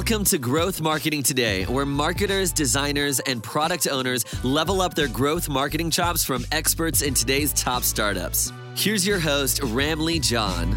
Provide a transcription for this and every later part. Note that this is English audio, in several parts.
Welcome to Growth Marketing Today, where marketers, designers, and product owners level up their growth marketing chops from experts in today's top startups. Here's your host, Ramli John.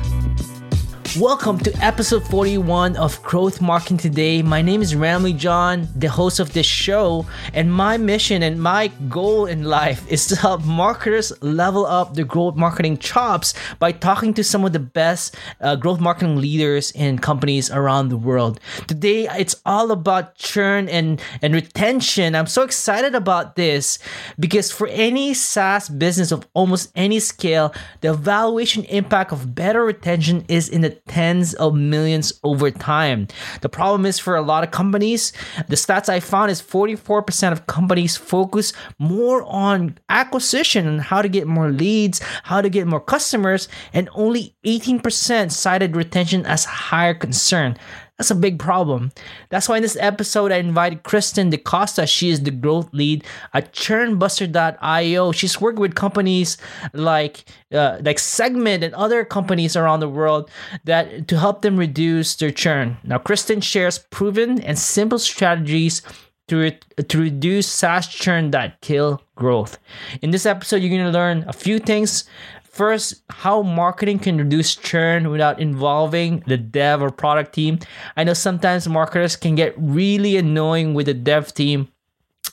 Welcome to episode 41 of Growth Marketing Today. My name is Ramli John, the host of this show, and my mission and my goal in life is to help marketers level up their growth marketing chops by talking to some of the best uh, growth marketing leaders in companies around the world. Today, it's all about churn and, and retention. I'm so excited about this because for any SaaS business of almost any scale, the evaluation impact of better retention is in the tens of millions over time. The problem is for a lot of companies, the stats I found is 44% of companies focus more on acquisition and how to get more leads, how to get more customers, and only 18% cited retention as higher concern. That's a big problem. That's why in this episode, I invited Kristen DeCosta. She is the growth lead at churnbuster.io. She's worked with companies like uh, like Segment and other companies around the world that to help them reduce their churn. Now, Kristen shares proven and simple strategies to, re- to reduce SaaS churn that kill growth. In this episode, you're going to learn a few things First, how marketing can reduce churn without involving the dev or product team. I know sometimes marketers can get really annoying with the dev team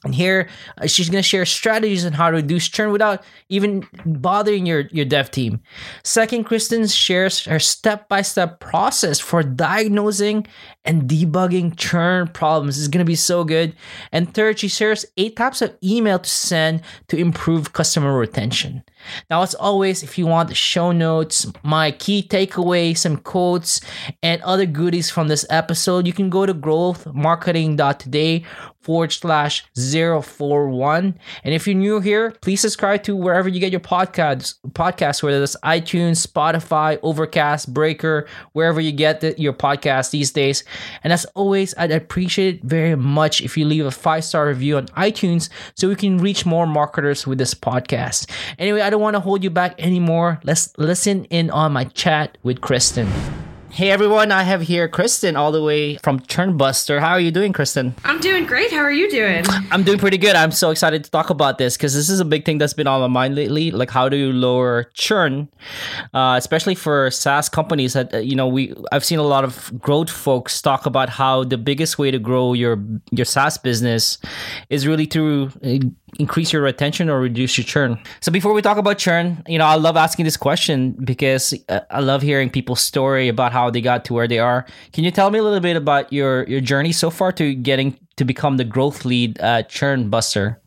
and here uh, she's going to share strategies on how to reduce churn without even bothering your, your dev team. Second, Kristen shares her step by step process for diagnosing and debugging churn problems. It's going to be so good. And third, she shares eight types of email to send to improve customer retention. Now, as always, if you want show notes, my key takeaways, some quotes, and other goodies from this episode, you can go to growthmarketing.today forward slash 041. And if you're new here, please subscribe to wherever you get your podcasts, podcasts whether that's iTunes, Spotify, Overcast, Breaker, wherever you get the, your podcast these days. And as always, I'd appreciate it very much if you leave a five star review on iTunes so we can reach more marketers with this podcast. Anyway, I don't want to hold you back anymore. Let's listen in on my chat with Kristen. Hey everyone, I have here Kristen all the way from Churnbuster. How are you doing, Kristen? I'm doing great. How are you doing? I'm doing pretty good. I'm so excited to talk about this because this is a big thing that's been on my mind lately. Like, how do you lower churn, uh, especially for SaaS companies? That uh, you know, we I've seen a lot of growth folks talk about how the biggest way to grow your your SaaS business is really to uh, increase your retention or reduce your churn. So before we talk about churn, you know, I love asking this question because uh, I love hearing people's story about how they got to where they are. Can you tell me a little bit about your your journey so far to getting to become the growth lead at Churn Buster?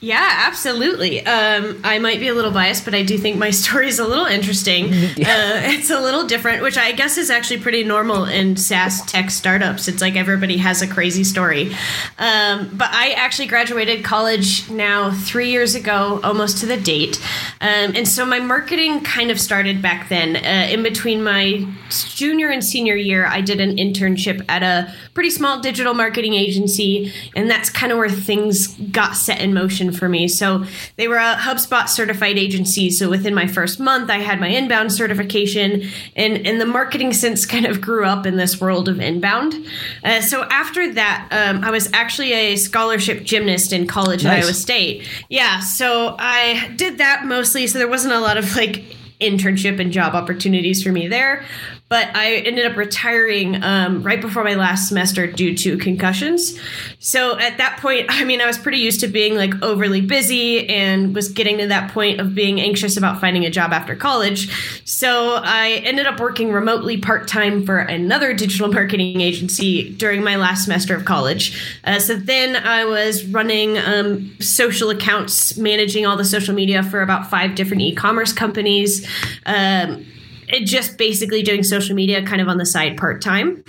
Yeah, absolutely. Um, I might be a little biased, but I do think my story is a little interesting. Uh, it's a little different, which I guess is actually pretty normal in SaaS tech startups. It's like everybody has a crazy story. Um, but I actually graduated college now three years ago, almost to the date. Um, and so my marketing kind of started back then. Uh, in between my junior and senior year, I did an internship at a pretty small digital marketing agency. And that's kind of where things got set in motion for me. So they were a HubSpot certified agency. So within my first month, I had my inbound certification, and and the marketing sense kind of grew up in this world of inbound. Uh, so after that, um, I was actually a scholarship gymnast in college nice. at Iowa State. Yeah, so I did that mostly. So there wasn't a lot of like internship and job opportunities for me there but I ended up retiring um, right before my last semester due to concussions. So at that point, I mean, I was pretty used to being like overly busy and was getting to that point of being anxious about finding a job after college. So I ended up working remotely part time for another digital marketing agency during my last semester of college. Uh, so then I was running um, social accounts, managing all the social media for about five different e commerce companies. Um, just basically doing social media kind of on the side part time.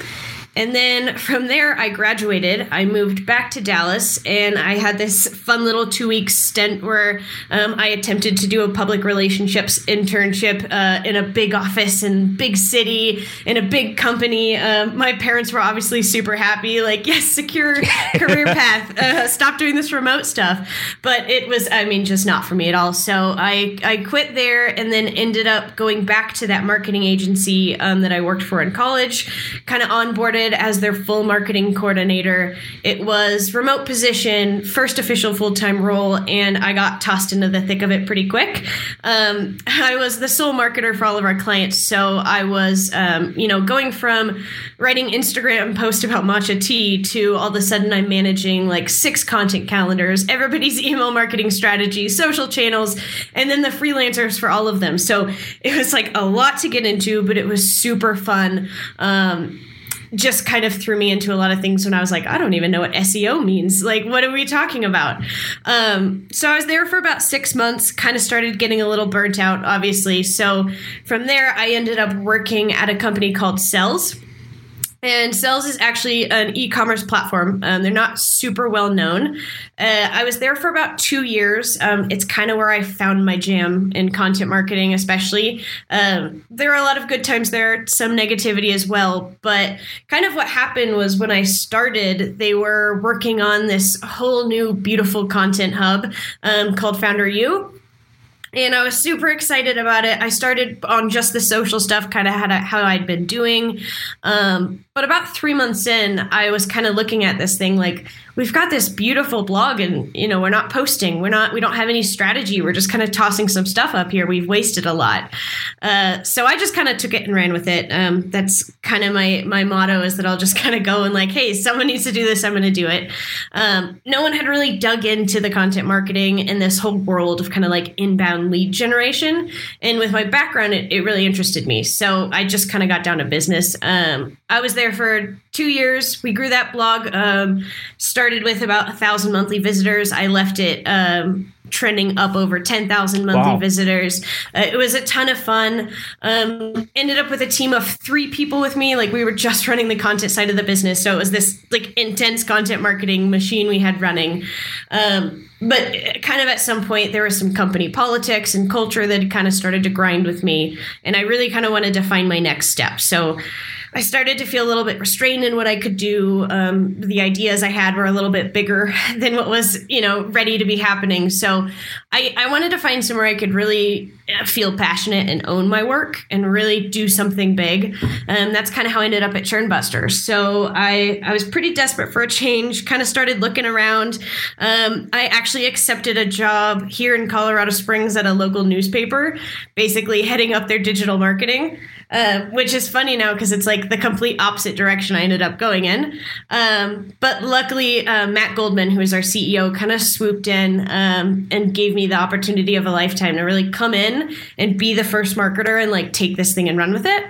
And then from there, I graduated. I moved back to Dallas, and I had this fun little two week stint where um, I attempted to do a public relationships internship uh, in a big office in big city in a big company. Uh, my parents were obviously super happy, like yes, secure career path. Uh, stop doing this remote stuff. But it was, I mean, just not for me at all. So I I quit there, and then ended up going back to that marketing agency um, that I worked for in college. Kind of onboarded started as their full marketing coordinator. It was remote position, first official full time role, and I got tossed into the thick of it pretty quick. Um, I was the sole marketer for all of our clients, so I was, um, you know, going from writing Instagram posts about matcha tea to all of a sudden I'm managing like six content calendars, everybody's email marketing strategy, social channels, and then the freelancers for all of them. So it was like a lot to get into, but it was super fun. Um, just kind of threw me into a lot of things when I was like, I don't even know what SEO means. Like, what are we talking about? Um, so I was there for about six months, kind of started getting a little burnt out, obviously. So from there, I ended up working at a company called Selz and Selz is actually an e commerce platform. Um, they're not super well known. Uh, I was there for about two years. Um, it's kind of where I found my jam in content marketing, especially. Um, there are a lot of good times there, some negativity as well. But kind of what happened was when I started, they were working on this whole new beautiful content hub um, called Founder U and I was super excited about it. I started on just the social stuff, kind of how I'd been doing. Um, but about three months in, I was kind of looking at this thing like, we've got this beautiful blog and you know we're not posting. We're not we don't have any strategy. We're just kind of tossing some stuff up here. We've wasted a lot. Uh, so i just kind of took it and ran with it. Um, that's kind of my my motto is that i'll just kind of go and like hey someone needs to do this i'm going to do it. Um, no one had really dug into the content marketing and this whole world of kind of like inbound lead generation. And with my background it, it really interested me. So i just kind of got down to business. Um, i was there for two years. We grew that blog um, started with about a thousand monthly visitors. I left it um, trending up over 10,000 monthly wow. visitors. Uh, it was a ton of fun. Um, ended up with a team of three people with me. Like we were just running the content side of the business. So it was this like intense content marketing machine we had running. Um, but kind of at some point there was some company politics and culture that kind of started to grind with me. And I really kind of wanted to find my next step. So I started to feel a little bit restrained in what I could do. Um, the ideas I had were a little bit bigger than what was, you know, ready to be happening. So I, I wanted to find somewhere I could really uh, feel passionate and own my work and really do something big. And that's kind of how I ended up at Churnbusters. So I, I was pretty desperate for a change, kind of started looking around. Um, I actually accepted a job here in Colorado Springs at a local newspaper, basically heading up their digital marketing. Uh, which is funny now because it's like the complete opposite direction I ended up going in. Um, but luckily, uh, Matt Goldman, who is our CEO, kind of swooped in um, and gave me the opportunity of a lifetime to really come in and be the first marketer and like take this thing and run with it.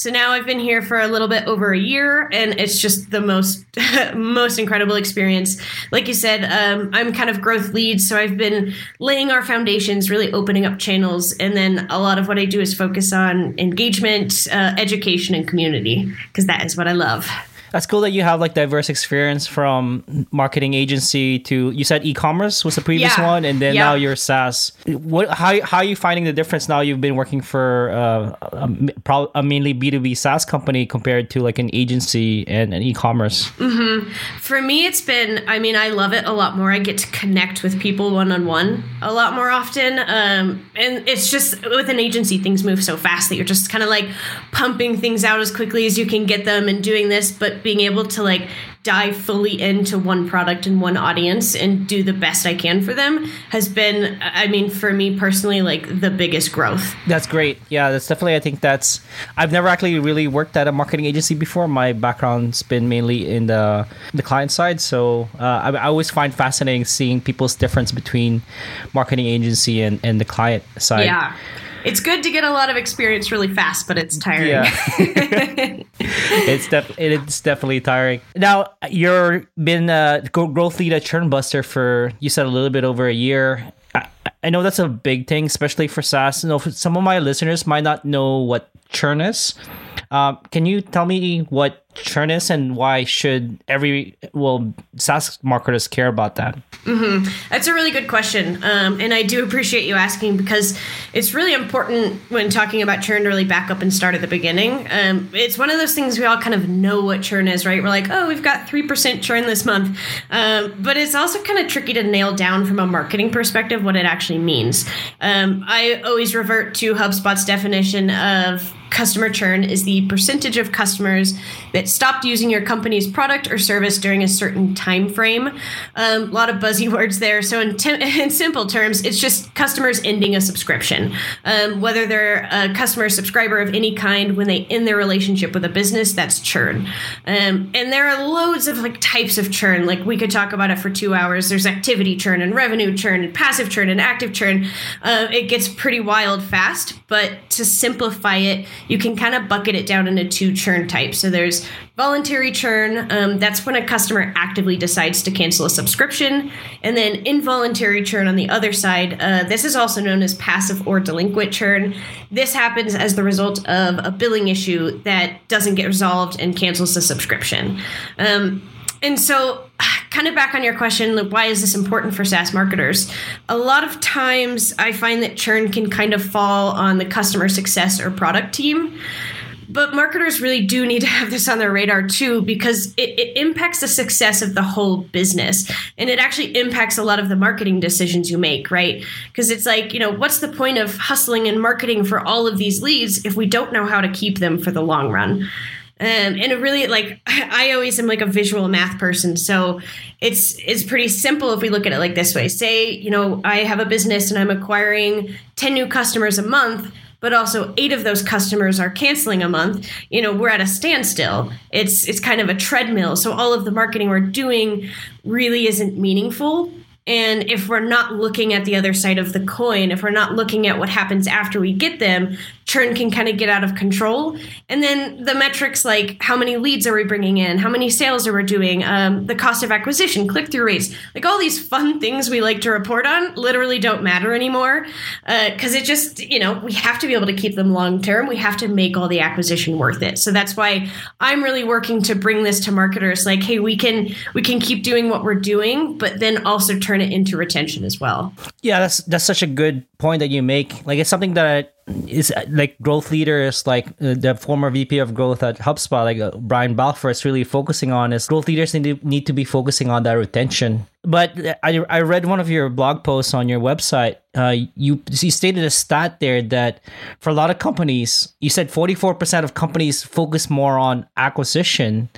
So now I've been here for a little bit over a year, and it's just the most most incredible experience. Like you said, um, I'm kind of growth lead, so I've been laying our foundations, really opening up channels, and then a lot of what I do is focus on engagement, uh, education, and community because that is what I love that's cool that you have like diverse experience from marketing agency to you said e-commerce was the previous yeah. one and then yeah. now you're SaaS. What how how are you finding the difference now you've been working for uh, a, a, mainly B2B SaaS company compared to like an agency and an e-commerce? Mm-hmm. For me it's been I mean I love it a lot more. I get to connect with people one on one a lot more often um, and it's just with an agency things move so fast that you're just kind of like pumping things out as quickly as you can get them and doing this but being able to like dive fully into one product and one audience and do the best I can for them has been, I mean, for me personally, like the biggest growth. That's great. Yeah, that's definitely, I think that's, I've never actually really worked at a marketing agency before. My background's been mainly in the, the client side. So uh, I, I always find fascinating seeing people's difference between marketing agency and, and the client side. Yeah it's good to get a lot of experience really fast, but it's tiring. Yeah. it's def- it's definitely tiring. Now you're been a growth lead at Churnbuster for you said a little bit over a year. I, I know that's a big thing, especially for SaaS. You know, some of my listeners might not know what churn is. Um, can you tell me what churn is and why should every well SaaS marketers care about that? Mm-hmm. That's a really good question, um, and I do appreciate you asking because it's really important when talking about churn to really back up and start at the beginning. Um, it's one of those things we all kind of know what churn is, right? We're like, oh, we've got three percent churn this month, um, but it's also kind of tricky to nail down from a marketing perspective what it actually means. Um, I always revert to HubSpot's definition of customer churn is the percentage of customers that stopped using your company's product or service during a certain time frame. Um, a lot of buzzy words there. So, in, in simple terms, it's just customers ending a subscription, um, whether they're a customer subscriber of any kind. When they end their relationship with a business, that's churn. Um, and there are loads of like types of churn. Like we could talk about it for two hours. There's activity churn and revenue churn and passive churn and active churn. Uh, it gets pretty wild fast. But to simplify it, you can kind of bucket it down into two churn types. So there's voluntary churn. Um, that's when a customer actively decides to cancel a subscription, and then involuntary churn on the other side. Uh, this is also known as passive or delinquent churn. This happens as the result of a billing issue that doesn't get resolved and cancels the subscription. Um, and so, kind of back on your question, why is this important for SaaS marketers? A lot of times I find that churn can kind of fall on the customer success or product team. But marketers really do need to have this on their radar too, because it, it, impacts the success of the whole business. And it actually impacts a lot of the marketing decisions you make, right? Because it's like, you know, what's the point of hustling and marketing for all of these leads if we don't know how to keep them for the long run? Um, and it really like I always am like a visual math person, so it's it's pretty simple if we look at it like this way. Say you know I have a business and I'm acquiring ten new customers a month, but also eight of those customers are canceling a month. You know we're at a standstill. It's it's kind of a treadmill. So all of the marketing we're doing really isn't meaningful and if we're not looking at the other side of the coin, if we're not looking at what happens after we get them, churn can kind of get out of control. And then the metrics like how many leads are we bringing in, how many sales are we doing, um, the cost of acquisition, click through rates, like all these fun things we like to report on literally don't matter anymore because uh, it just, you know, we have to be able to keep them long term. We have to make all the acquisition worth it. So that's why I'm really working to bring this to marketers like, hey, we can we can keep doing what we're doing, but then also turn it into retention as well. Yeah, that's that's such a good point that you make. Like it's something that is like growth leaders, like uh, the former VP of growth at HubSpot, like uh, Brian Balfour, is really focusing on is growth leaders need to, need to be focusing on that retention. But I, I read one of your blog posts on your website. Uh, you you stated a stat there that for a lot of companies, you said forty four percent of companies focus more on acquisition,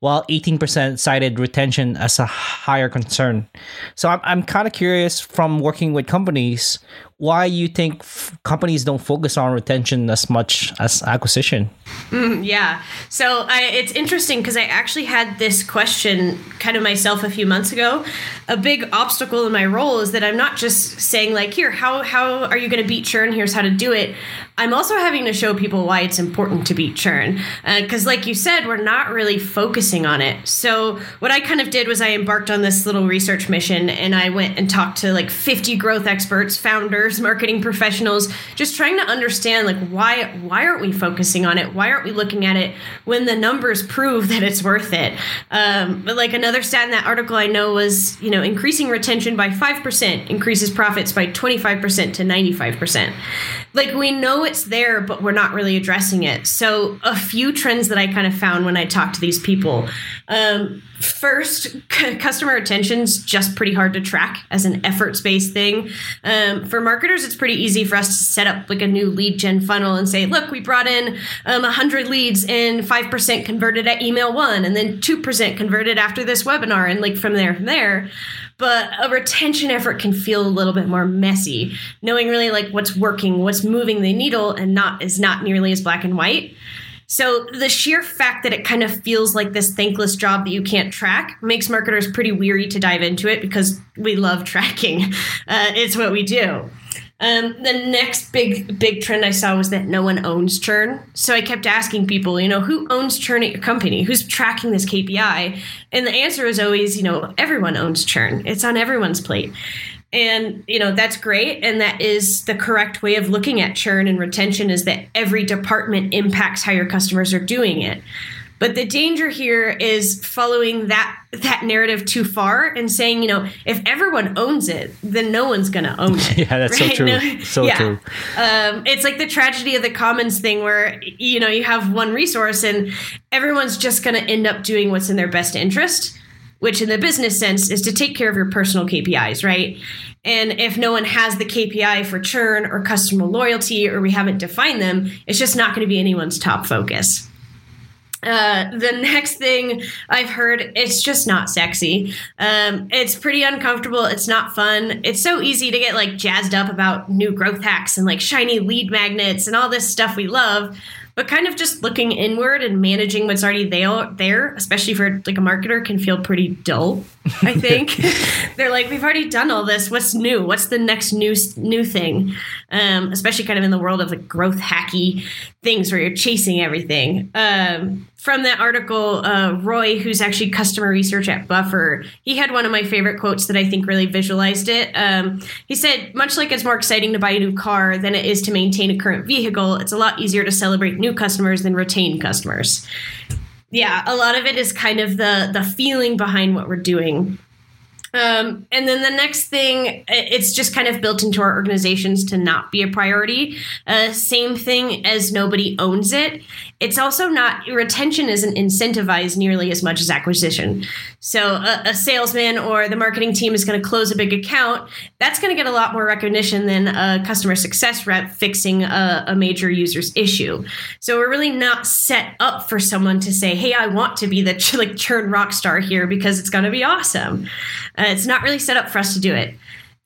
while eighteen percent cited retention as a higher concern. So I'm I'm kind of curious from working with companies why you think f- companies don't focus on retention as much as acquisition. Mm, yeah. So I, it's interesting because I actually had this question kind of myself a few months ago. A big obstacle in my role is that I'm not just saying like, here, how how are you going to beat churn? Here's how to do it. I'm also having to show people why it's important to beat churn. Because, uh, like you said, we're not really focusing on it. So, what I kind of did was I embarked on this little research mission and I went and talked to like 50 growth experts, founders, marketing professionals, just trying to understand like why why aren't we focusing on it? Why aren't we looking at it when the numbers prove that it's worth it? Um, but like another stat in that article I know was you know increasing retention by five percent increases profits by 25 percent to 95 percent. Like we know it's there, but we're not really addressing it. So, a few trends that I kind of found when I talked to these people. Um, first, c- customer is just pretty hard to track as an efforts based thing. Um, for marketers, it's pretty easy for us to set up like a new lead gen funnel and say, look, we brought in um, 100 leads and 5% converted at email one, and then 2% converted after this webinar, and like from there, from there but a retention effort can feel a little bit more messy. Knowing really like what's working what's moving the needle and not is not nearly as black and white. So the sheer fact that it kind of feels like this thankless job that you can't track makes marketers pretty weary to dive into it because we love tracking. Uh, it's what we do um, the next big big trend I saw was that no one owns churn. So I kept asking people, you know, who owns churn at your company? Who's tracking this KPI? And the answer is always, you know, everyone owns churn. It's on everyone's plate. And you know that's great, and that is the correct way of looking at churn and retention. Is that every department impacts how your customers are doing it. But the danger here is following that that narrative too far and saying, you know, if everyone owns it, then no one's going to own it. yeah, that's right? so true. No, so yeah. true. Um, it's like the tragedy of the commons thing, where you know you have one resource and everyone's just going to end up doing what's in their best interest which in the business sense is to take care of your personal KPIs, right? And if no one has the KPI for churn or customer loyalty, or we haven't defined them, it's just not going to be anyone's top focus. Uh, the next thing I've heard, it's just not sexy. Um, it's pretty uncomfortable. It's not fun. It's so easy to get like jazzed up about new growth hacks and like shiny lead magnets and all this stuff we love but kind of just looking inward and managing what's already there, there especially for like a marketer, can feel pretty dull. I think they're like, we've already done all this. What's new? What's the next new new thing? Um, especially kind of in the world of like growth hacky things where you're chasing everything. Um, from that article, uh, Roy, who's actually customer research at Buffer, he had one of my favorite quotes that I think really visualized it. Um, he said, much like it's more exciting to buy a new car than it is to maintain a current vehicle, it's a lot easier to celebrate new customers than retain customers. Yeah, a lot of it is kind of the the feeling behind what we're doing. Um, and then the next thing, it's just kind of built into our organizations to not be a priority. Uh, same thing as nobody owns it. It's also not, retention isn't incentivized nearly as much as acquisition. So a, a salesman or the marketing team is going to close a big account. That's going to get a lot more recognition than a customer success rep fixing a, a major user's issue. So we're really not set up for someone to say, hey, I want to be the ch- like churn rock star here because it's going to be awesome. Uh, it's not really set up for us to do it.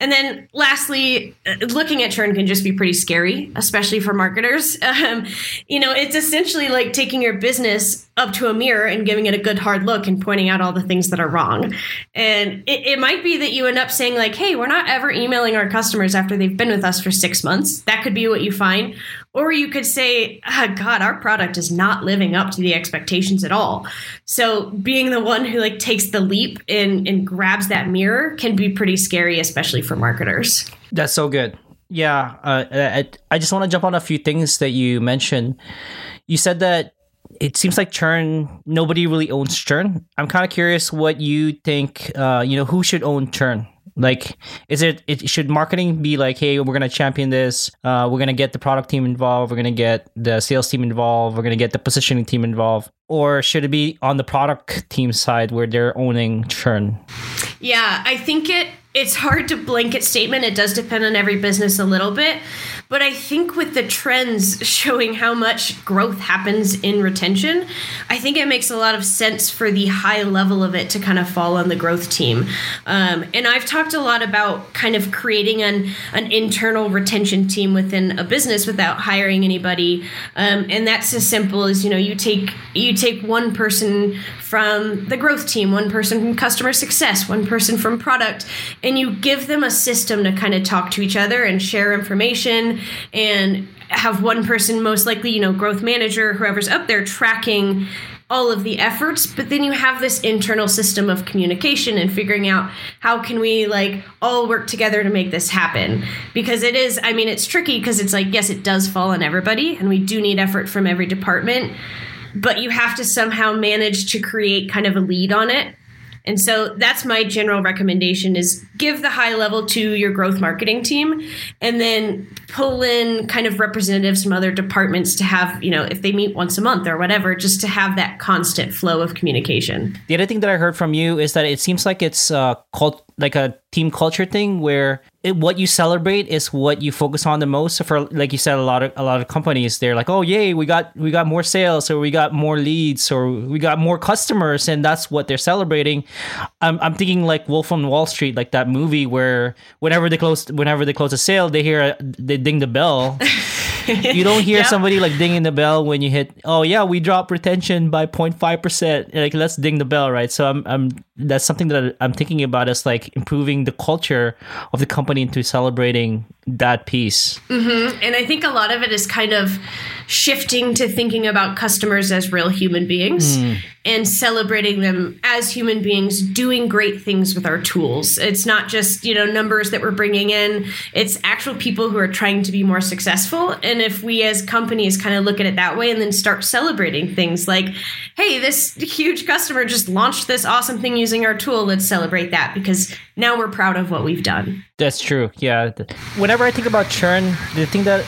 And then lastly, uh, looking at churn can just be pretty scary, especially for marketers. Um, you know, it's essentially like taking your business up to a mirror and giving it a good hard look and pointing out all the things that are wrong. And it, it might be that you end up saying, like, hey, we're not ever emailing our customers after they've been with us for six months. That could be what you find. Or you could say, oh, God, our product is not living up to the expectations at all. So being the one who like takes the leap and, and grabs that mirror can be pretty scary, especially for marketers. That's so good. Yeah. Uh, I, I just want to jump on a few things that you mentioned. You said that it seems like churn nobody really owns churn i'm kind of curious what you think uh, you know who should own churn like, is it, it should marketing be like, hey, we're gonna champion this. Uh, we're gonna get the product team involved. We're gonna get the sales team involved. We're gonna get the positioning team involved. Or should it be on the product team side where they're owning churn? Yeah, I think it it's hard to blanket statement. It does depend on every business a little bit. But I think with the trends showing how much growth happens in retention, I think it makes a lot of sense for the high level of it to kind of fall on the growth team. Um, and I've talked a lot about kind of creating an, an internal retention team within a business without hiring anybody. Um, and that's as simple as, you know, you take you take one person from the growth team, one person from customer success, one person from product, and you give them a system to kind of talk to each other and share information and have one person most likely you know growth manager whoever's up there tracking all of the efforts but then you have this internal system of communication and figuring out how can we like all work together to make this happen. Because it is i mean it's tricky because it's like yes it does fall on everybody and we do need effort from every department but you have to somehow manage to create kind of a lead on it and so that's my general recommendation is give the high level to your growth marketing team and then pull in kind of representatives from other departments to have, you know, if they meet once a month or whatever, just to have that constant flow of communication. The other thing that I heard from you is that it seems like it's uh, cult- like a team culture thing where it, what you celebrate is what you focus on the most. So for like you said, a lot of a lot of companies they're like, oh yay, we got we got more sales, or we got more leads, or we got more customers, and that's what they're celebrating. I'm, I'm thinking like Wolf on Wall Street, like that movie where whenever they close whenever they close a sale, they hear they ding the bell. you don't hear yep. somebody like dinging the bell when you hit. Oh yeah, we dropped retention by 0.5 percent. Like let's ding the bell, right? So I'm, I'm that's something that I'm thinking about is like improving the culture of the company into celebrating that piece. Mm-hmm. And I think a lot of it is kind of shifting to thinking about customers as real human beings mm. and celebrating them as human beings doing great things with our tools. It's not just, you know, numbers that we're bringing in, it's actual people who are trying to be more successful. And if we as companies kind of look at it that way and then start celebrating things like, hey, this huge customer just launched this awesome thing using our tool, let's celebrate that because now we're proud of what we've done That's true. Yeah. Whenever I think about churn, the thing that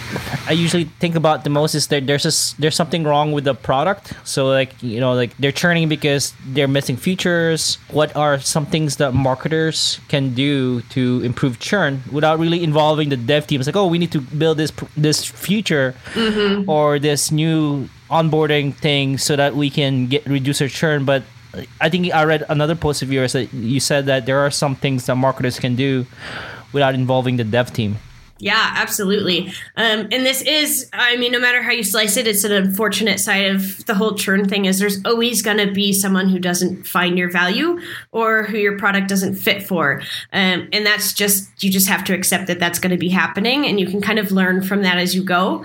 I usually think about the most is that there's a, there's something wrong with the product. So like you know like they're churning because they're missing features. What are some things that marketers can do to improve churn without really involving the dev team? It's like oh we need to build this this feature mm-hmm. or this new onboarding thing so that we can get reduce our churn, but I think I read another post of yours that you said that there are some things that marketers can do without involving the dev team. Yeah, absolutely. Um, and this is, I mean, no matter how you slice it, it's an unfortunate side of the whole churn thing is there's always going to be someone who doesn't find your value or who your product doesn't fit for. Um, and that's just, you just have to accept that that's going to be happening and you can kind of learn from that as you go.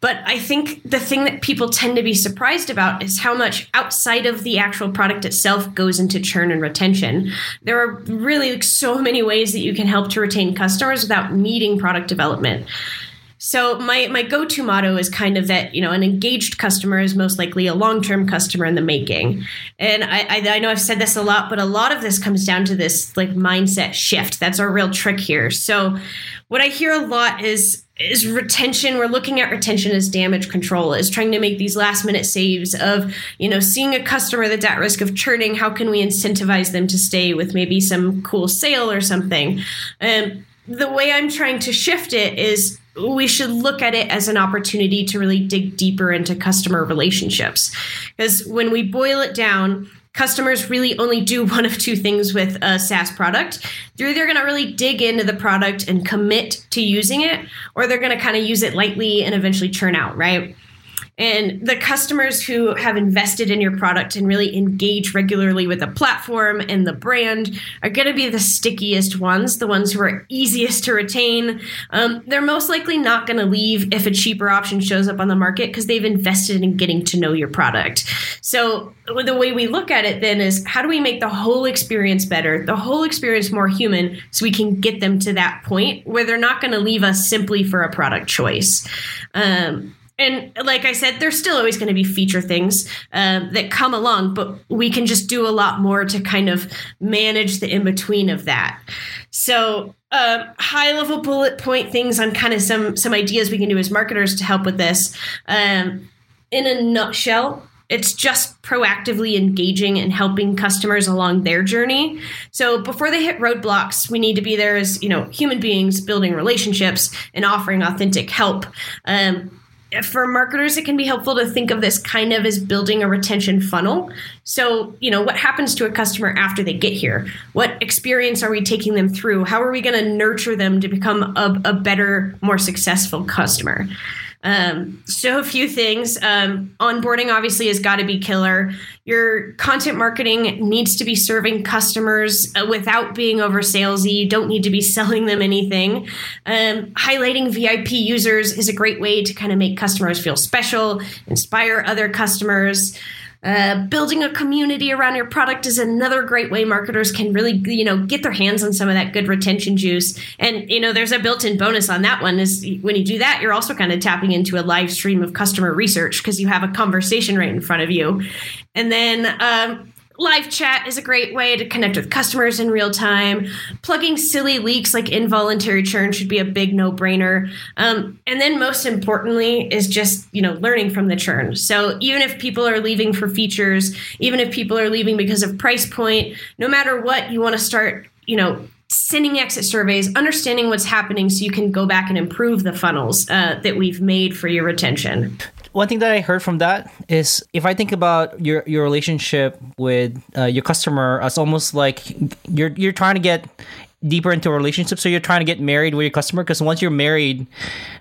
But I think the thing that people tend to be surprised about is how much outside of the actual product itself goes into churn and retention. There are really so many ways that you can help to retain customers without needing product development. So my my go-to motto is kind of that you know an engaged customer is most likely a long-term customer in the making, and I, I, I know I've said this a lot, but a lot of this comes down to this like mindset shift. That's our real trick here. So what I hear a lot is is retention we're looking at retention as damage control is trying to make these last minute saves of you know seeing a customer that's at risk of churning how can we incentivize them to stay with maybe some cool sale or something? And the way i'm trying to shift it is we should look at it as an opportunity to really dig deeper into customer relationships. Because when we boil it down customers really only do one of two things with a SaaS product. They're either going to really dig into the product and commit to using it, or they're going to kind of use it lightly and eventually churn out, right? And the customers who have invested in your product and really engage regularly with the platform and the brand are going to be the stickiest ones, the ones who are easiest to retain. Um, they're most likely not going to leave if a cheaper option shows up on the market because they've invested in getting to know your product. So, the way we look at it then is how do we make the whole experience better, the whole experience more human, so we can get them to that point where they're not going to leave us simply for a product choice. Um, and like I said, there's still always going to be feature things uh, that come along, but we can just do a lot more to kind of manage the in between of that. So, uh, high level bullet point things on kind of some some ideas we can do as marketers to help with this. Um, in a nutshell, it's just proactively engaging and helping customers along their journey. So before they hit roadblocks, we need to be there as you know human beings building relationships and offering authentic help. Um, for marketers, it can be helpful to think of this kind of as building a retention funnel. So, you know, what happens to a customer after they get here? What experience are we taking them through? How are we going to nurture them to become a, a better, more successful customer? Um, so a few things. Um, onboarding obviously has got to be killer. Your content marketing needs to be serving customers uh, without being over salesy. You don't need to be selling them anything. Um, highlighting VIP users is a great way to kind of make customers feel special, inspire other customers. Uh, building a community around your product is another great way marketers can really, you know, get their hands on some of that good retention juice. And you know, there's a built-in bonus on that one. Is when you do that, you're also kind of tapping into a live stream of customer research because you have a conversation right in front of you. And then um, live chat is a great way to connect with customers in real time. Plugging silly leaks like involuntary churn should be a big no brainer. Um, and then, most importantly, is just you know learning from the churn. So even if people are leaving for features, even if people are leaving because of price point, no matter what, you want to start you know sending exit surveys, understanding what's happening so you can go back and improve the funnels uh, that we've made for your retention. One thing that I heard from that is if I think about your your relationship with uh, your customer as almost like you're you're trying to get deeper into a relationship. So you're trying to get married with your customer because once you're married,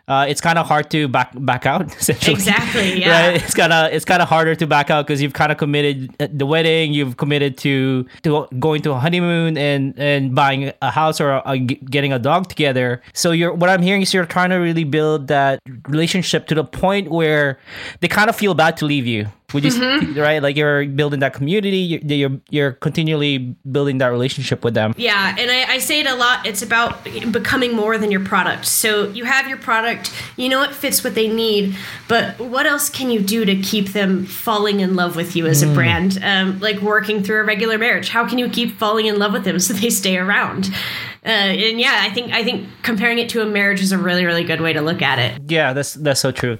uh, it's kind of hard to back back out. Essentially, exactly. Yeah, right? it's kind of it's kind of harder to back out because you've kind of committed uh, the wedding. You've committed to to going to a honeymoon and and buying a house or a, a, getting a dog together. So you're what I'm hearing is you're trying to really build that relationship to the point where they kind of feel bad to leave you would you mm-hmm. right like you're building that community you're, you're, you're continually building that relationship with them yeah and I, I, say it a lot it's about becoming more than your product so you have your product you know it fits what they need but what else can you do to keep them falling in love with you as mm. a brand um, like working through a regular marriage how can you keep falling in love with them so they stay around Uh, and yeah, I think I think comparing it to a marriage is a really really good way to look at it. Yeah, that's that's so true.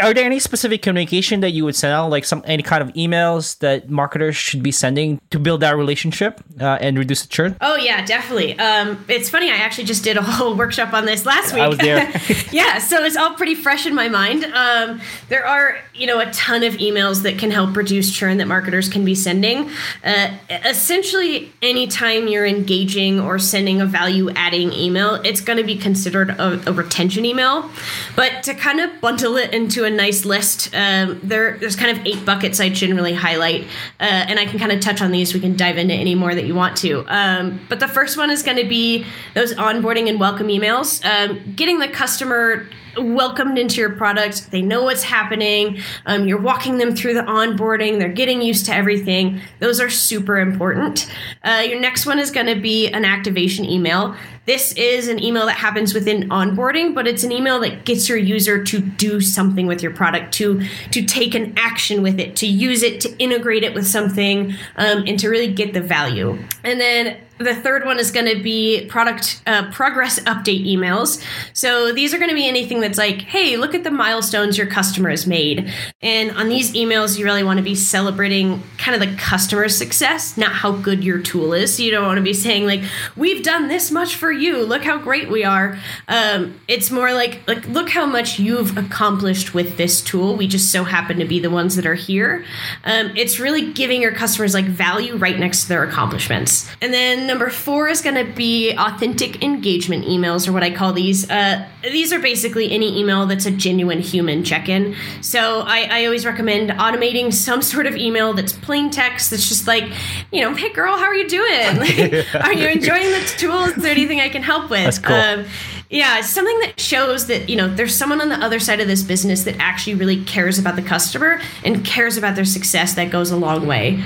Are there any specific communication that you would send out, like some any kind of emails that marketers should be sending to build that relationship uh, and reduce the churn? Oh yeah, definitely. Um, it's funny. I actually just did a whole workshop on this last week. I was there. yeah, so it's all pretty fresh in my mind. Um, there are you know a ton of emails that can help reduce churn that marketers can be sending. Uh, essentially, anytime you're engaging or sending a value adding email, it's going to be considered a, a, retention email. But to kind of bundle it into a nice list, um, there there's kind of eight buckets I generally highlight, uh, and I can kind of touch on these. We can dive into any more that you want to. Um, but the first one is going to be those onboarding and welcome emails, um, getting the customer welcomed into your product. They know what's happening. Um, you're walking them through the onboarding. They're getting used to everything. Those are super important. Uh, your next one is going to be an activation email. This is an email that happens within onboarding, but it's an email that gets your user to do something with your product, to to take an action with it, to use it, to integrate it with something, um, and to really get the value. And then the third one is going to be product uh, progress update emails. So these are going to be anything that's like, hey, look at the milestones your customer has made. And on these emails, you really want to be celebrating kind of the customer success, not how good your tool is. You don't want to be saying like, we've done this much for you. Look how great we are. Um, it's more like, like, look how much you've accomplished with this tool. We just so happen to be the ones that are here. Um, it's really giving your customers like value right next to their accomplishments. And then number four is going to be authentic engagement emails, or what I call these. Uh, these are basically any email that's a genuine human check in. So I, I, always recommend automating some sort of email that's plain text that's just like, you know, hey girl, how are you doing? Like, are you enjoying the tool? Is there anything I can help with? That's cool. Um, yeah, something that shows that, you know, there's someone on the other side of this business that actually really cares about the customer and cares about their success that goes a long way.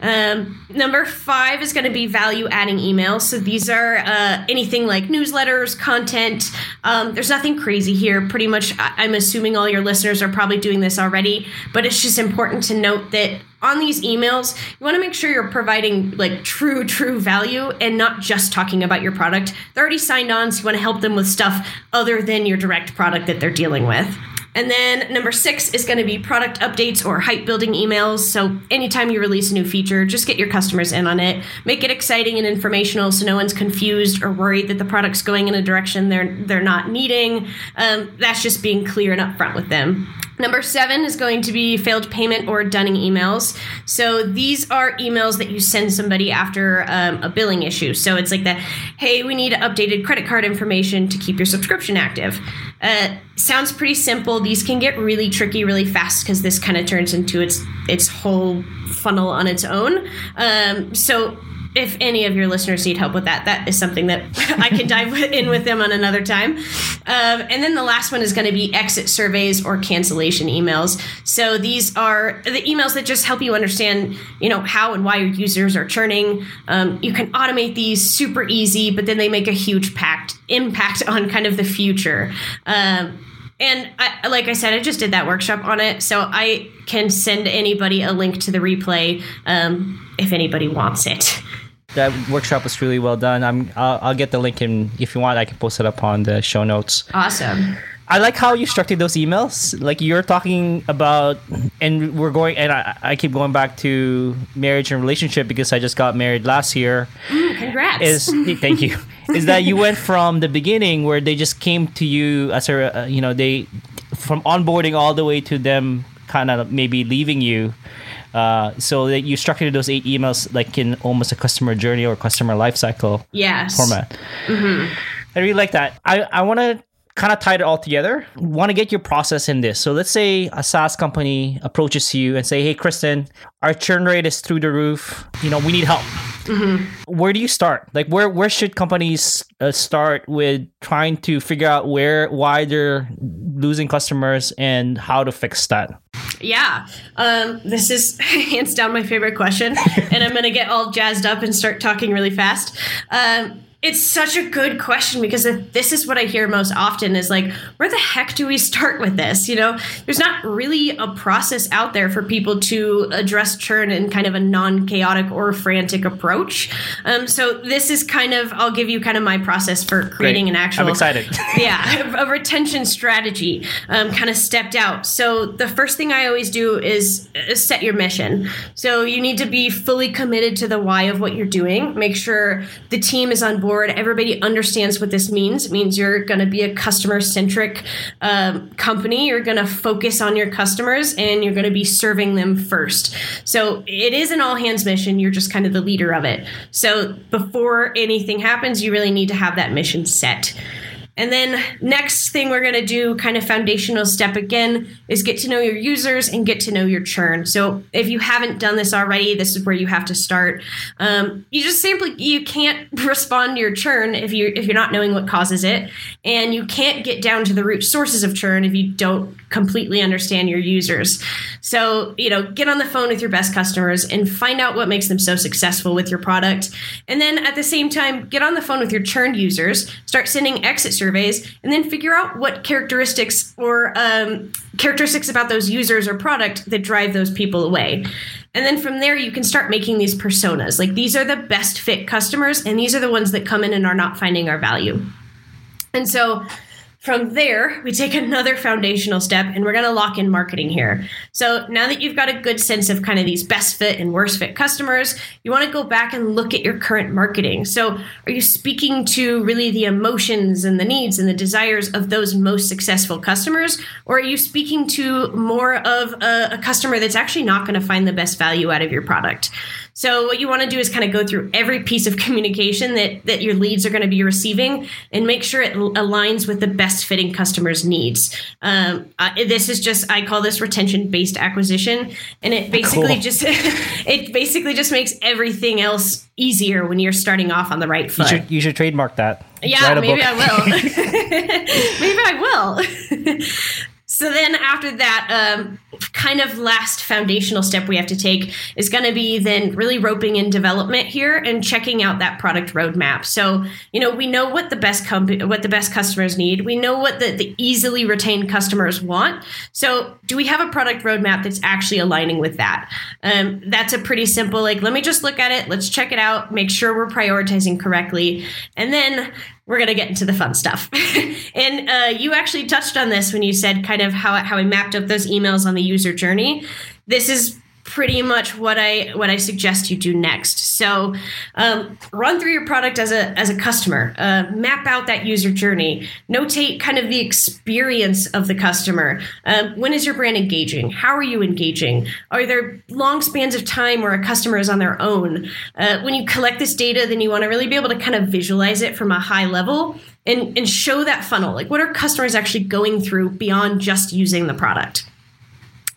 Um, number five is going to be value adding emails. So these are uh, anything like newsletters, content. Um, there's nothing crazy here. Pretty much, I'm assuming all your listeners are probably doing this already, but it's just important to note that on these emails, you want to make sure you're providing like true, true value and not just talking about your product. They're already signed on, so you want to help them with stuff other than your direct product that they're dealing with. And then number six is going to be product updates or hype building emails. So anytime you release a new feature, just get your customers in on it. Make it exciting and informational so no one's confused or worried that the product's going in a direction they're they're not needing. Um, that's just being clear and upfront with them. Number seven is going to be failed payment or dunning emails. So these are emails that you send somebody after um, a billing issue. So it's like that, hey, we need updated credit card information to keep your subscription active. Uh, sounds pretty simple. These can get really tricky really fast because this kind of turns into its its whole funnel on its own. Um, so if any of your listeners need help with that, that is something that I can dive in with them on another time. Um, and then the last one is going to be exit surveys or cancellation emails. So these are the emails that just help you understand, you know, how and why your users are churning. Um, you can automate these super easy, but then they make a huge pact, impact on kind of the future. Um, and I, like I said, I just did that workshop on it, so I can send anybody a link to the replay um, if anybody wants it that workshop was really well done. I'm I'll, I'll, get the link and if you want, I can post it up on the show notes. Awesome. I like how you structured those emails. Like you're talking about, and we're going, and I, I keep going back to marriage and relationship because I just got married last year. Congrats! Is thank you. is that you went from the beginning where they just came to you as a, uh, you know, they from onboarding all the way to them kind of maybe leaving you uh, so that you structured those eight emails like in almost a customer journey or customer lifecycle yes. format. Mm-hmm. I really like that. I, I want to kind of tied it all together. Want to get your process in this. So let's say a SaaS company approaches you and say, "Hey, Kristen, our churn rate is through the roof. You know, we need help." Mm-hmm. Where do you start? Like, where where should companies uh, start with trying to figure out where why they're losing customers and how to fix that? Yeah, um, this is hands down my favorite question, and I'm going to get all jazzed up and start talking really fast. Um, it's such a good question because this is what I hear most often is like, where the heck do we start with this? You know, there's not really a process out there for people to address churn in kind of a non chaotic or frantic approach. Um, so this is kind of, I'll give you kind of my process for creating Great. an actual, I'm excited. yeah, a retention strategy, um, kind of stepped out. So the first thing I always do is set your mission. So you need to be fully committed to the why of what you're doing. Make sure the team is on board board. Everybody understands what this means. It means you're going to be a customer centric um, company. You're going to focus on your customers and you're going to be serving them first. So it is an all hands mission. You're just kind of the leader of it. So before anything happens, you really need to have that mission set. And then next thing we're going to do, kind of foundational step again, is get to know your users and get to know your churn. So if you haven't done this already, this is where you have to start. Um, you just simply you can't respond to your churn if you if you're not knowing what causes it, and you can't get down to the root sources of churn if you don't completely understand your users. So you know, get on the phone with your best customers and find out what makes them so successful with your product, and then at the same time, get on the phone with your churned users. Start sending exit surveys and then figure out what characteristics or um, characteristics about those users or product that drive those people away. And then from there, you can start making these personas. Like these are the best fit customers, and these are the ones that come in and are not finding our value. And so from there, we take another foundational step and we're going to lock in marketing here. So now that you've got a good sense of kind of these best fit and worst fit customers, you want to go back and look at your current marketing. So are you speaking to really the emotions and the needs and the desires of those most successful customers? Or are you speaking to more of a, a customer that's actually not going to find the best value out of your product? So what you want to do is kind of go through every piece of communication that that your leads are going to be receiving and make sure it aligns with the best fitting customers' needs. Um, this is just I call this retention based acquisition, and it basically cool. just it basically just makes everything else easier when you're starting off on the right foot. You should, you should trademark that. Yeah, maybe I will. maybe I will. So then after that, um, kind of last foundational step we have to take is going to be then really roping in development here and checking out that product roadmap. So you know we know what the best company, what the best customers need. We know what the, the easily retained customers want. So do we have a product roadmap that's actually aligning with that? Um, that's a pretty simple like let me just look at it. Let's check it out. Make sure we're prioritizing correctly, and then we're going to get into the fun stuff. and uh, you actually touched on this when you said kind of how, how I mapped up those emails on the user journey. This is pretty much what I what I suggest you do next. So, um, run through your product as a as a customer, uh, map out that user journey, notate kind of the experience of the customer. Um, when is your brand engaging? How are you engaging? Are there long spans of time where a customer is on their own? Uh, when you collect this data, then you want to really be able to kind of visualize it from a high level and and show that funnel. Like, what are customers actually going through beyond just using the product?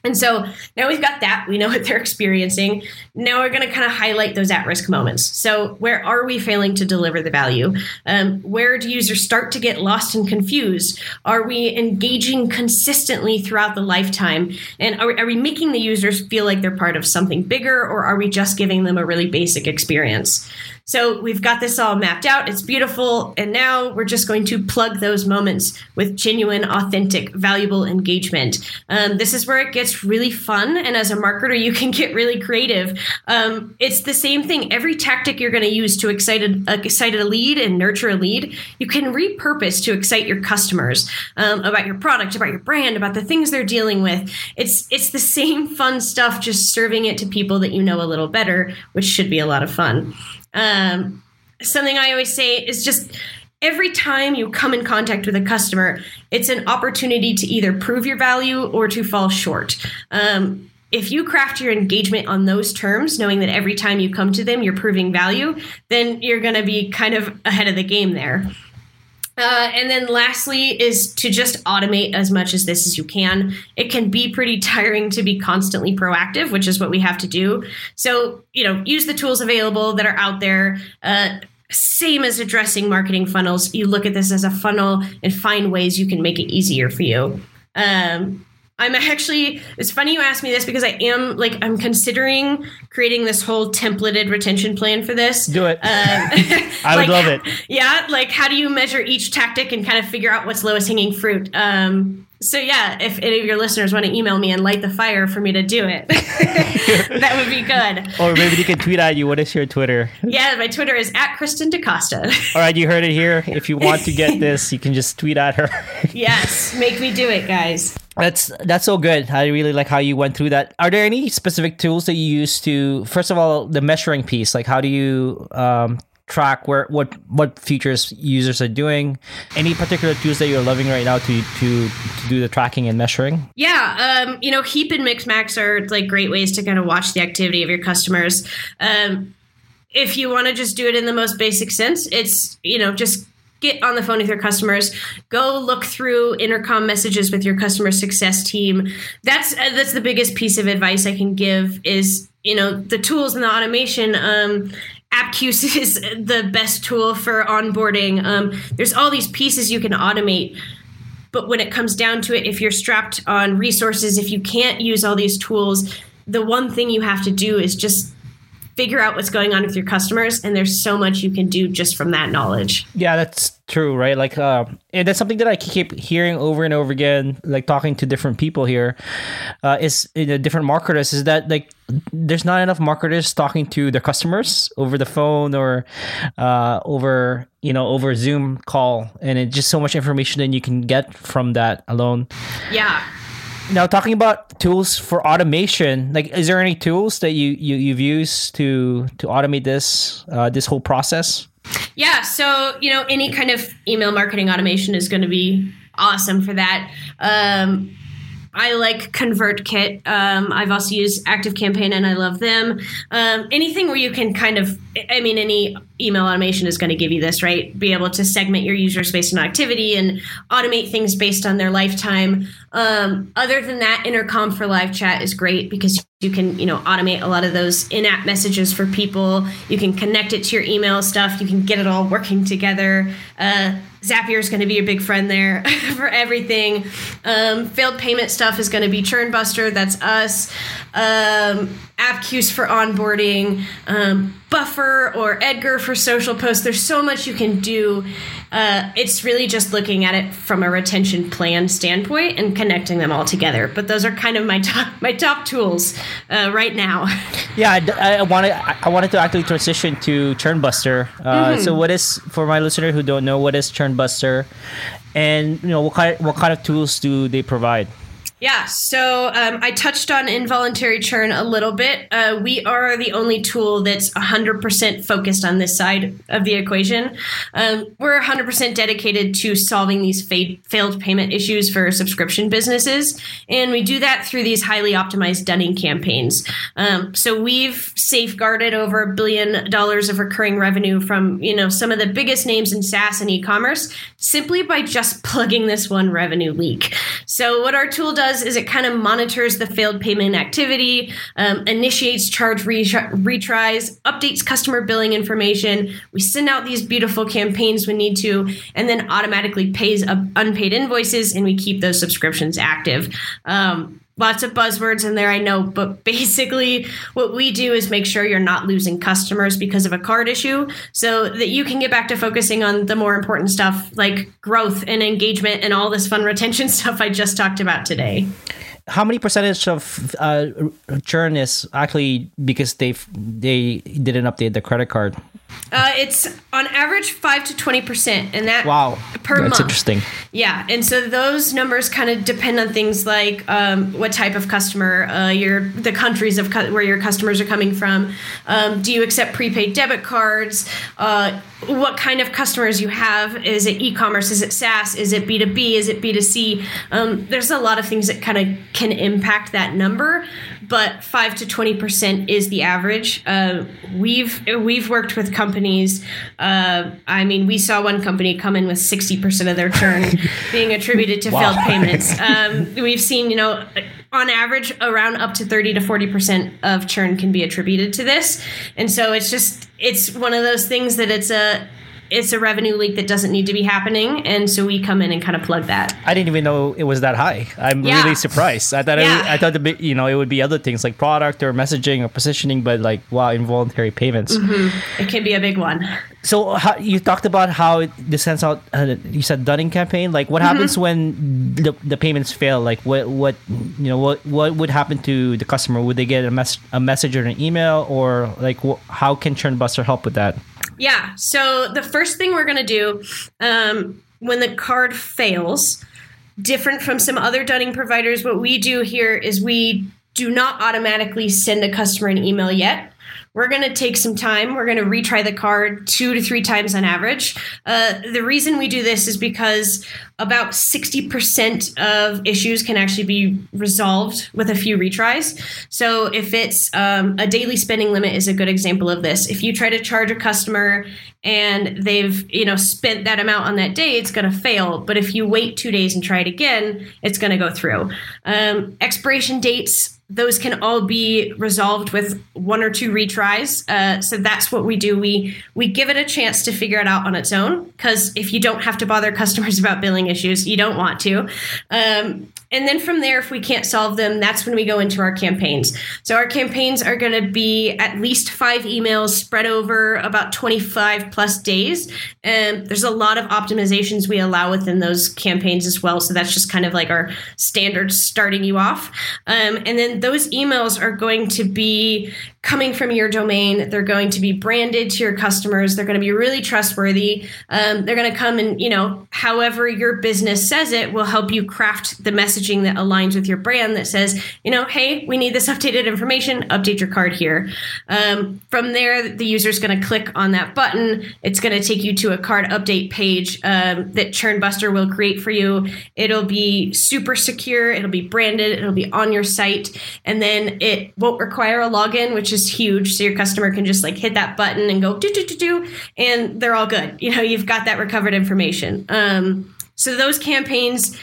And so now we've got that. We know what they're experiencing. Now we're going to kind of highlight those at risk moments. So, where are we failing to deliver the value? Um, where do users start to get lost and confused? Are we engaging consistently throughout the lifetime? And are are we making the users feel like they're part of something bigger, or are we just giving them a really basic experience? So we've got this all mapped out. It's beautiful. And now we're just going to plug those moments with genuine, authentic, valuable engagement. Um, this is where it gets really fun. And as a marketer, you can get really creative. Um, it's the same thing. Every tactic you're going to use to excite a, uh, excite a lead and nurture a lead, you can repurpose to excite your customers um, about your product, about your brand, about the things they're dealing with. It's, it's the same fun stuff, just serving it to people that you know a little better, which should be a lot of fun. Um, something I always say is just every time you come in contact with a customer, it's an opportunity to either prove your value or to fall short. Um, if you craft your engagement on those terms, knowing that every time you come to them, you're proving value, then you're going to be kind of ahead of the game there. Uh, and then lastly is to just automate as much as this as you can. It can be pretty tiring to be constantly proactive, which is what we have to do. So, you know, use the tools available that are out there. Uh, same as addressing marketing funnels, you look at this as a funnel and find ways you can make it easier for you. Um, I'm actually, it's funny you asked me this because I am like, I'm considering creating this whole templated retention plan for this. Do it. Um, I like, would love it. Yeah. Like, how do you measure each tactic and kind of figure out what's lowest hanging fruit? Um, so yeah, if any of your listeners want to email me and light the fire for me to do it, that would be good. Or maybe they can tweet at you. What is your Twitter? Yeah, my Twitter is at Kristen DeCosta. All right, you heard it here. If you want to get this, you can just tweet at her. yes, make me do it, guys. That's that's so good. I really like how you went through that. Are there any specific tools that you use to, first of all, the measuring piece? Like, how do you um, track where what what features users are doing? Any particular tools that you're loving right now to to to do the tracking and measuring? Yeah, um, you know, Heap and Mixmax are like great ways to kind of watch the activity of your customers. Um, if you want to just do it in the most basic sense, it's you know just get on the phone with your customers go look through intercom messages with your customer success team that's uh, that's the biggest piece of advice i can give is you know the tools and the automation um, Appcues is the best tool for onboarding. Um, there's all these pieces you can automate. But when it comes down to it, if you're strapped on resources, if you can't use all these tools, the one thing you have to do is just figure out what's going on with your customers. And there's so much you can do just from that knowledge. Yeah, that's true, right? Like, uh, and that's something that I keep hearing over and over again, like talking to different people here, uh, is you know, different marketers, is that like there's not enough marketers talking to their customers over the phone or uh, over you know over Zoom call, and it's just so much information that you can get from that alone. Yeah. Now, talking about tools for automation, like, is there any tools that you, you you've used to to automate this uh, this whole process? Yeah, so you know, any kind of email marketing automation is going to be awesome for that. Um, I like ConvertKit. Um, I've also used ActiveCampaign and I love them. Um, anything where you can kind of, I mean, any email automation is going to give you this, right? Be able to segment your users based on activity and automate things based on their lifetime. Um, other than that, Intercom for live chat is great because you can, you know, automate a lot of those in-app messages for people. You can connect it to your email stuff. You can get it all working together. Uh, Zapier is going to be a big friend there for everything. Um, failed payment stuff is going to be Churnbuster. That's us. Um, Appcues for onboarding. Um, Buffer or Edgar for social posts. There's so much you can do. Uh, it's really just looking at it from a retention plan standpoint and connecting them all together. But those are kind of my top my top tools uh, right now. Yeah, I, I wanted I wanted to actually transition to Churnbuster. Uh, So, what is for my listener who don't know what is Churnbuster, and you know what kind what kind of tools do they provide? Yeah, so um, I touched on involuntary churn a little bit. Uh, we are the only tool that's 100% focused on this side of the equation. Um, we're 100% dedicated to solving these fa- failed payment issues for subscription businesses, and we do that through these highly optimized dunning campaigns. Um, so we've safeguarded over a billion dollars of recurring revenue from you know some of the biggest names in SaaS and e-commerce simply by just plugging this one revenue leak. So what our tool does is it kind of monitors the failed payment activity, um, initiates charge retries, updates customer billing information. We send out these beautiful campaigns when need to, and then automatically pays unpaid invoices, and we keep those subscriptions active. Um, lots of buzzwords in there i know but basically what we do is make sure you're not losing customers because of a card issue so that you can get back to focusing on the more important stuff like growth and engagement and all this fun retention stuff i just talked about today. How many percentage of uh, churn is actually because they they didn't update the credit card uh, it's on average five to twenty percent, and that wow per that's month. interesting. Yeah, and so those numbers kind of depend on things like um, what type of customer, uh, your the countries of cu- where your customers are coming from. Um, do you accept prepaid debit cards? Uh, what kind of customers you have? Is it e-commerce? Is it SaaS? Is it B two B? Is it B two C? Um, there's a lot of things that kind of can impact that number, but five to twenty percent is the average. Uh, we've we've worked with companies. Uh, I mean, we saw one company come in with sixty percent of their churn being attributed to Wow. failed payments. Um, we've seen, you know, on average, around up to thirty to forty percent of churn can be attributed to this, and so it's just it's one of those things that it's a it's a revenue leak that doesn't need to be happening, and so we come in and kind of plug that. I didn't even know it was that high. I'm Yeah. really surprised. I thought it, Yeah. I thought the you know it would be other things like product or messaging or positioning, but like wow, involuntary payments. It can be a big one. So how, you talked about how it, this sends out. Uh, you said Dunning campaign. Like what Mm-hmm. happens when the, the payments fail? Like what what you know what what would happen to the customer? Would they get a mess a message or an email or like wh- how can Churnbuster help with that? Yeah. So the first thing we're going to do um, when the card fails, different from some other Dunning providers, what we do here is we do not automatically send a customer an email yet. We're going to take some time. We're going to retry the card two to three times on average. Uh, the reason we do this is because about 60% of issues can actually be resolved with a few retries. So if it's um, a daily spending limit is a good example of this. If you try to charge a customer and they've you know spent that amount on that day, it's going to fail. But if you wait two days and try it again, it's going to go through. Um, expiration dates those can all be resolved with one or two retries. Uh, so that's what we do. We we give it a chance to figure it out on its own because if you don't have to bother customers about billing issues, you don't want to. Um, and then from there, if we can't solve them, that's when we go into our campaigns. So our campaigns are going to be at least five emails spread over about 25 plus days. And there's a lot of optimizations we allow within those campaigns as well. So that's just kind of like our standard starting you off. Um, and then those emails are going to be coming from your domain. They're going to be branded to your customers. They're going to be really trustworthy. Um, they're going to come and, you know, however your business says it will help you craft the messaging that aligns with your brand that says, you know, hey, we need this updated information, update your card here. Um, from there, the user is going to click on that button. It's going to take you to a card update page um, that Churnbuster will create for you. It'll be super secure. It'll be branded. It'll be on your site. And then it won't require a login, which is huge. So your customer can just like hit that button and go do, do, do, do, and they're all good. You know, you've got that recovered information. Um, so those campaigns,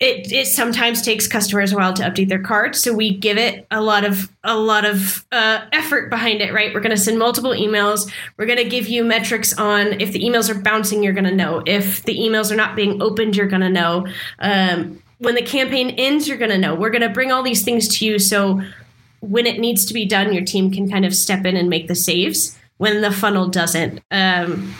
it, it sometimes takes customers a while to update their card so we give it a lot of a lot of uh, effort behind it right? We're going to send multiple emails. We're going to give you metrics on if the emails are bouncing you're going to know. If the emails are not being opened you're going to know. Um, when the campaign ends you're going to know. We're going to bring all these things to you so when it needs to be done your team can kind of step in and make the saves. When the funnel doesn't um,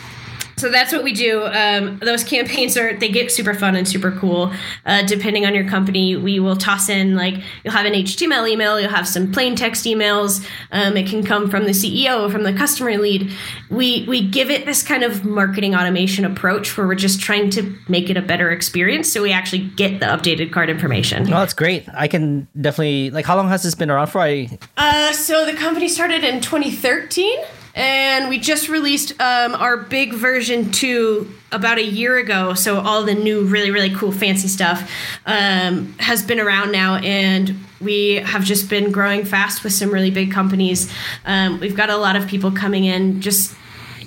so that's what we do. Um, those campaigns are they get super fun and super cool. Uh, depending on your company, we will toss in like you'll have an HTML email, you'll have some plain text emails. Um, it can come from the CEO, from the customer lead. We we give it this kind of marketing automation approach where we're just trying to make it a better experience, so we actually get the updated card information. Oh, that's great. I can definitely like. How long has this been around for? I Uh, so the company started in 2013, and we just released um, our big version two about a year ago. So all the new, really, really cool, fancy stuff um, has been around now, and we have just been growing fast with some really big companies. Um, we've got a lot of people coming in, just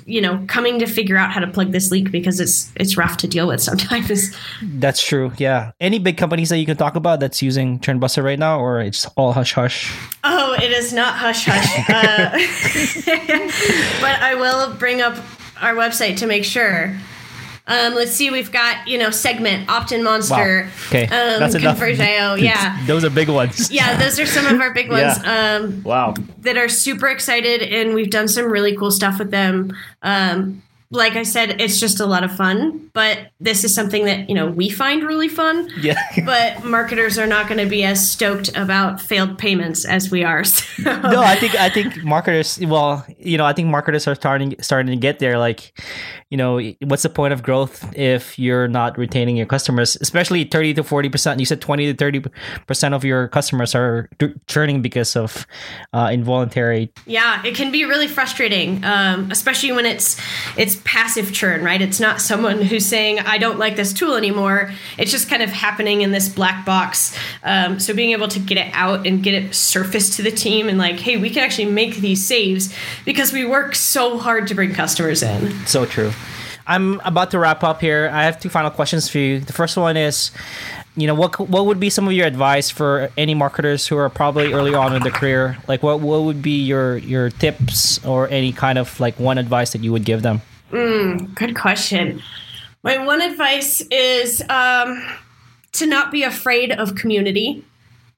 you know, coming to figure out how to plug this leak because it's it's rough to deal with sometimes. that's true. Yeah. Any big companies that you can talk about that's using Churnbuster right now, or it's all hush hush? Oh, it is not hush hush. Uh, but I will bring up our website to make sure. Um, let's see, we've got, you know, Segment, Optin Monster, Okay. um, That's enough. Converge.io. Yeah. Those are big ones. Yeah, those are some of our big ones um, Wow. that are super excited, and we've done some really cool stuff with them. Um, like I said, it's just a lot of fun, but this is something that, you know, we find really fun. Yeah. But marketers are not going to be as stoked about failed payments as we are. So. no, I think I think marketers. Well, you know, I think marketers are starting starting to get there. Like, you know, what's the point of growth if you're not retaining your customers? Especially thirty to forty percent. You said twenty to thirty percent of your customers are churning because of uh, involuntary. Yeah, it can be really frustrating, um, especially when it's it's passive churn, right? It's not someone who's saying I don't like this tool anymore. It's just kind of happening in this black box. Um, so being able to get it out and get it surfaced to the team and like, hey, we can actually make these saves because we work so hard to bring customers in. So true. I'm about to wrap up here. I have two final questions for you. The first one is, you know, what what would be some of your advice for any marketers who are probably early on in their career? Like, what what would be your your tips or any kind of like one advice that you would give them? Good question. My one advice is um, to not be afraid of community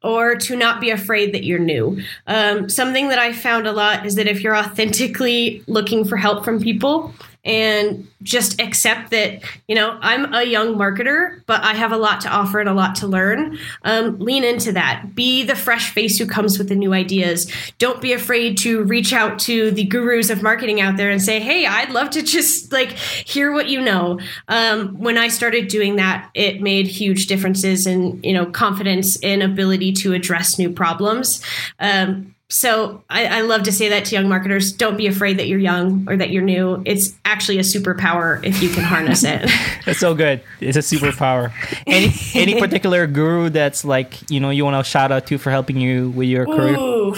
or to not be afraid that you're new. Um, something that I found a lot is that if you're authentically looking for help from people, and just accept that you know i'm a young marketer but i have a lot to offer and a lot to learn. Um, lean into that. Be the fresh face who comes with the new ideas. Don't be afraid to reach out to the gurus of marketing out there and say hey i'd love to just like hear what you know. Um, when i started doing that it made huge differences in you know confidence and ability to address new problems. Um, so I, I, love to say that to young marketers don't be afraid that you're young or that you're new it's actually a superpower if you can harness it that's so good it's a superpower any any particular guru that's like you know you want to shout out to for helping you with your career Ooh.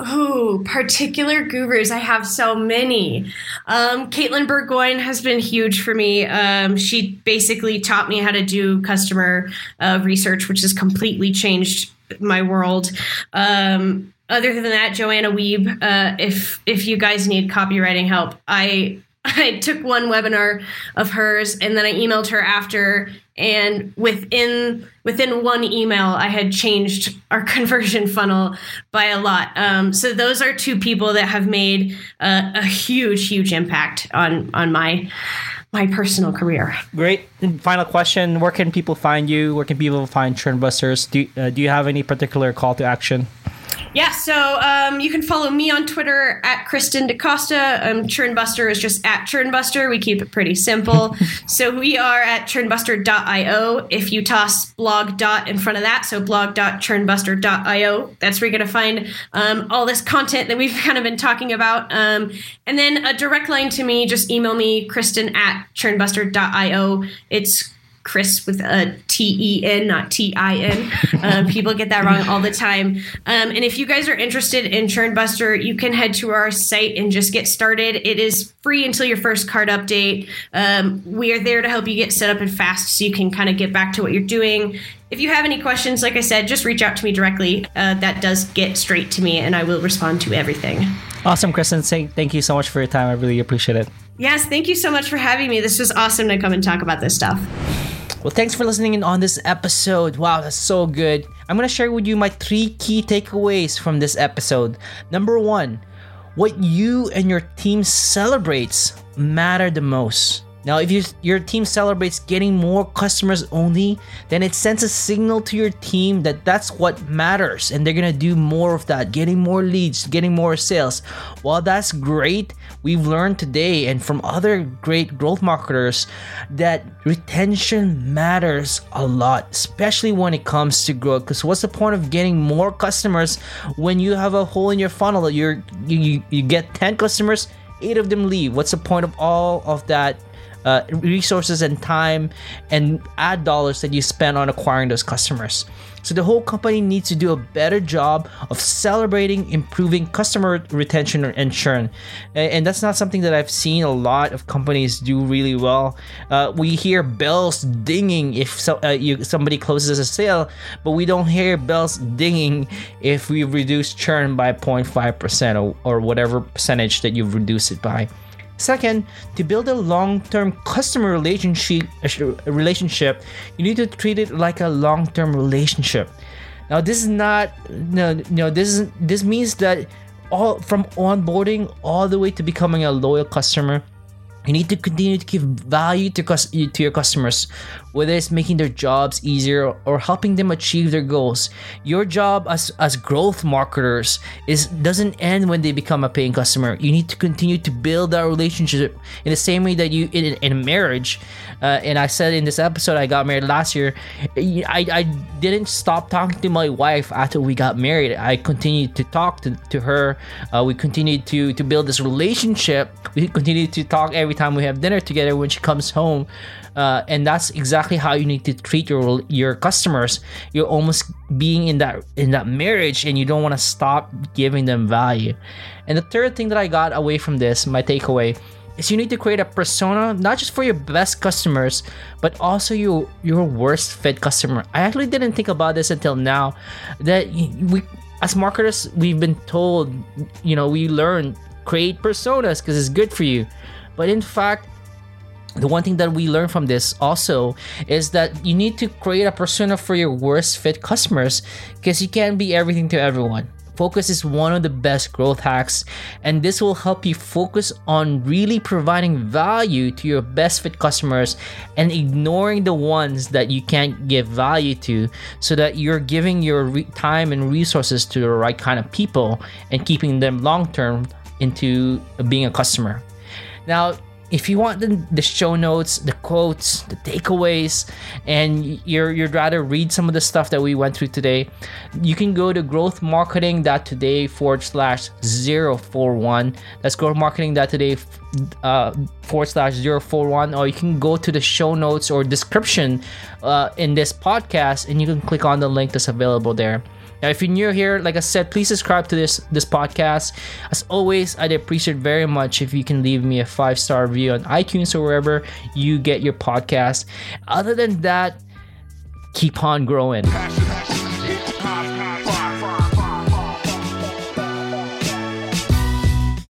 Ooh, particular gurus. I have so many. Um, Caitlin Burgoyne has been huge for me. Um, she basically taught me how to do customer uh, research, which has completely changed my world. Um, other than that, Joanna Wiebe, uh, if if you guys need copywriting help, I I took one webinar of hers and then I emailed her after and within within one email I had changed our conversion funnel by a lot. Um, so those are two people that have made uh, a huge huge impact on on my my personal career. Great. Final question: Where can people find you? Where can people find Churnbusters? Do uh, Do you have any particular call to action? Yeah, so um, you can follow me on Twitter at Kristen DeCosta. Um, Churnbuster is just at Churnbuster. We keep it pretty simple. so we are at churnbuster.io. If you toss blog dot in front of that, so blog.churnbuster.io, that's where you're going to find um, all this content that we've kind of been talking about. Um, and then a direct line to me, just email me, Kristen at churnbuster.io. It's Chris with a T E N, not T I N. Um, people get that wrong all the time. Um, and if you guys are interested in Churnbuster, you can head to our site and just get started. It is free until your first card update. Um, we are there to help you get set up and fast so you can kind of get back to what you're doing. If you have any questions, like I said, just reach out to me directly. Uh, that does get straight to me, and I will respond to everything. Awesome, Kristen. Thank you so much for your time. I really appreciate it. Yes, thank you so much for having me. This was awesome to come and talk about this stuff. Well, thanks for listening in on this episode. Wow, that's so good. I'm going to share with you my three key takeaways from this episode. Number one, what you and your team celebrates matter the most. Now, if you, your team celebrates getting more customers only, then it sends a signal to your team that that's what matters and they're gonna do more of that, getting more leads, getting more sales. While that's great, we've learned today and from other great growth marketers that retention matters a lot, especially when it comes to growth. Because what's the point of getting more customers when you have a hole in your funnel that you're you, you get 10 customers, eight of them leave? What's the point of all of that uh, resources and time and ad dollars that you spend on acquiring those customers. So the whole company needs to do a better job of celebrating improving customer retention and churn. And that's not something that I've seen a lot of companies do really well. Uh, we hear bells dinging if so, uh, you, somebody closes a sale, but we don't hear bells dinging if we reduce churn by 0.5% or, or whatever percentage that you've reduced it by. Second, to build a long-term customer relationship, relationship, you need to treat it like a long-term relationship. Now, this is not no no. This is this means that all from onboarding all the way to becoming a loyal customer you need to continue to give value to, to your customers, whether it's making their jobs easier or helping them achieve their goals. Your job as, as growth marketers is doesn't end when they become a paying customer. You need to continue to build that relationship in the same way that you in, in marriage. Uh, and I said in this episode, I got married last year. I, I didn't stop talking to my wife after we got married. I continued to talk to, to her. Uh, we continued to to build this relationship. We continued to talk every time we have dinner together when she comes home. Uh, and that's exactly how you need to treat your your customers. You're almost being in that in that marriage, and you don't want to stop giving them value. And the third thing that I got away from this, my takeaway, is you need to create a persona not just for your best customers, but also your your worst fit customer. I actually didn't think about this until now. That we as marketers we've been told, you know, we learn create personas because it's good for you. But in fact, the one thing that we learned from this also is that you need to create a persona for your worst fit customers because you can't be everything to everyone. Focus is one of the best growth hacks, and this will help you focus on really providing value to your best fit customers and ignoring the ones that you can't give value to so that you're giving your re- time and resources to the right kind of people and keeping them long term into being a customer. Now, if you want the, the show notes, the quotes, the takeaways, and you're you'd rather read some of the stuff that we went through today, you can go to growthmarketing.today forward slash 041. That's growthmarketing.today uh, forward slash 041, or you can go to the show notes or description uh, in this podcast and you can click on the link that's available there. Now, if you're new here, like I said, please subscribe to this this podcast. As always, I'd appreciate very much if you can leave me a five star review on iTunes or wherever you get your podcast. Other than that, keep on growing.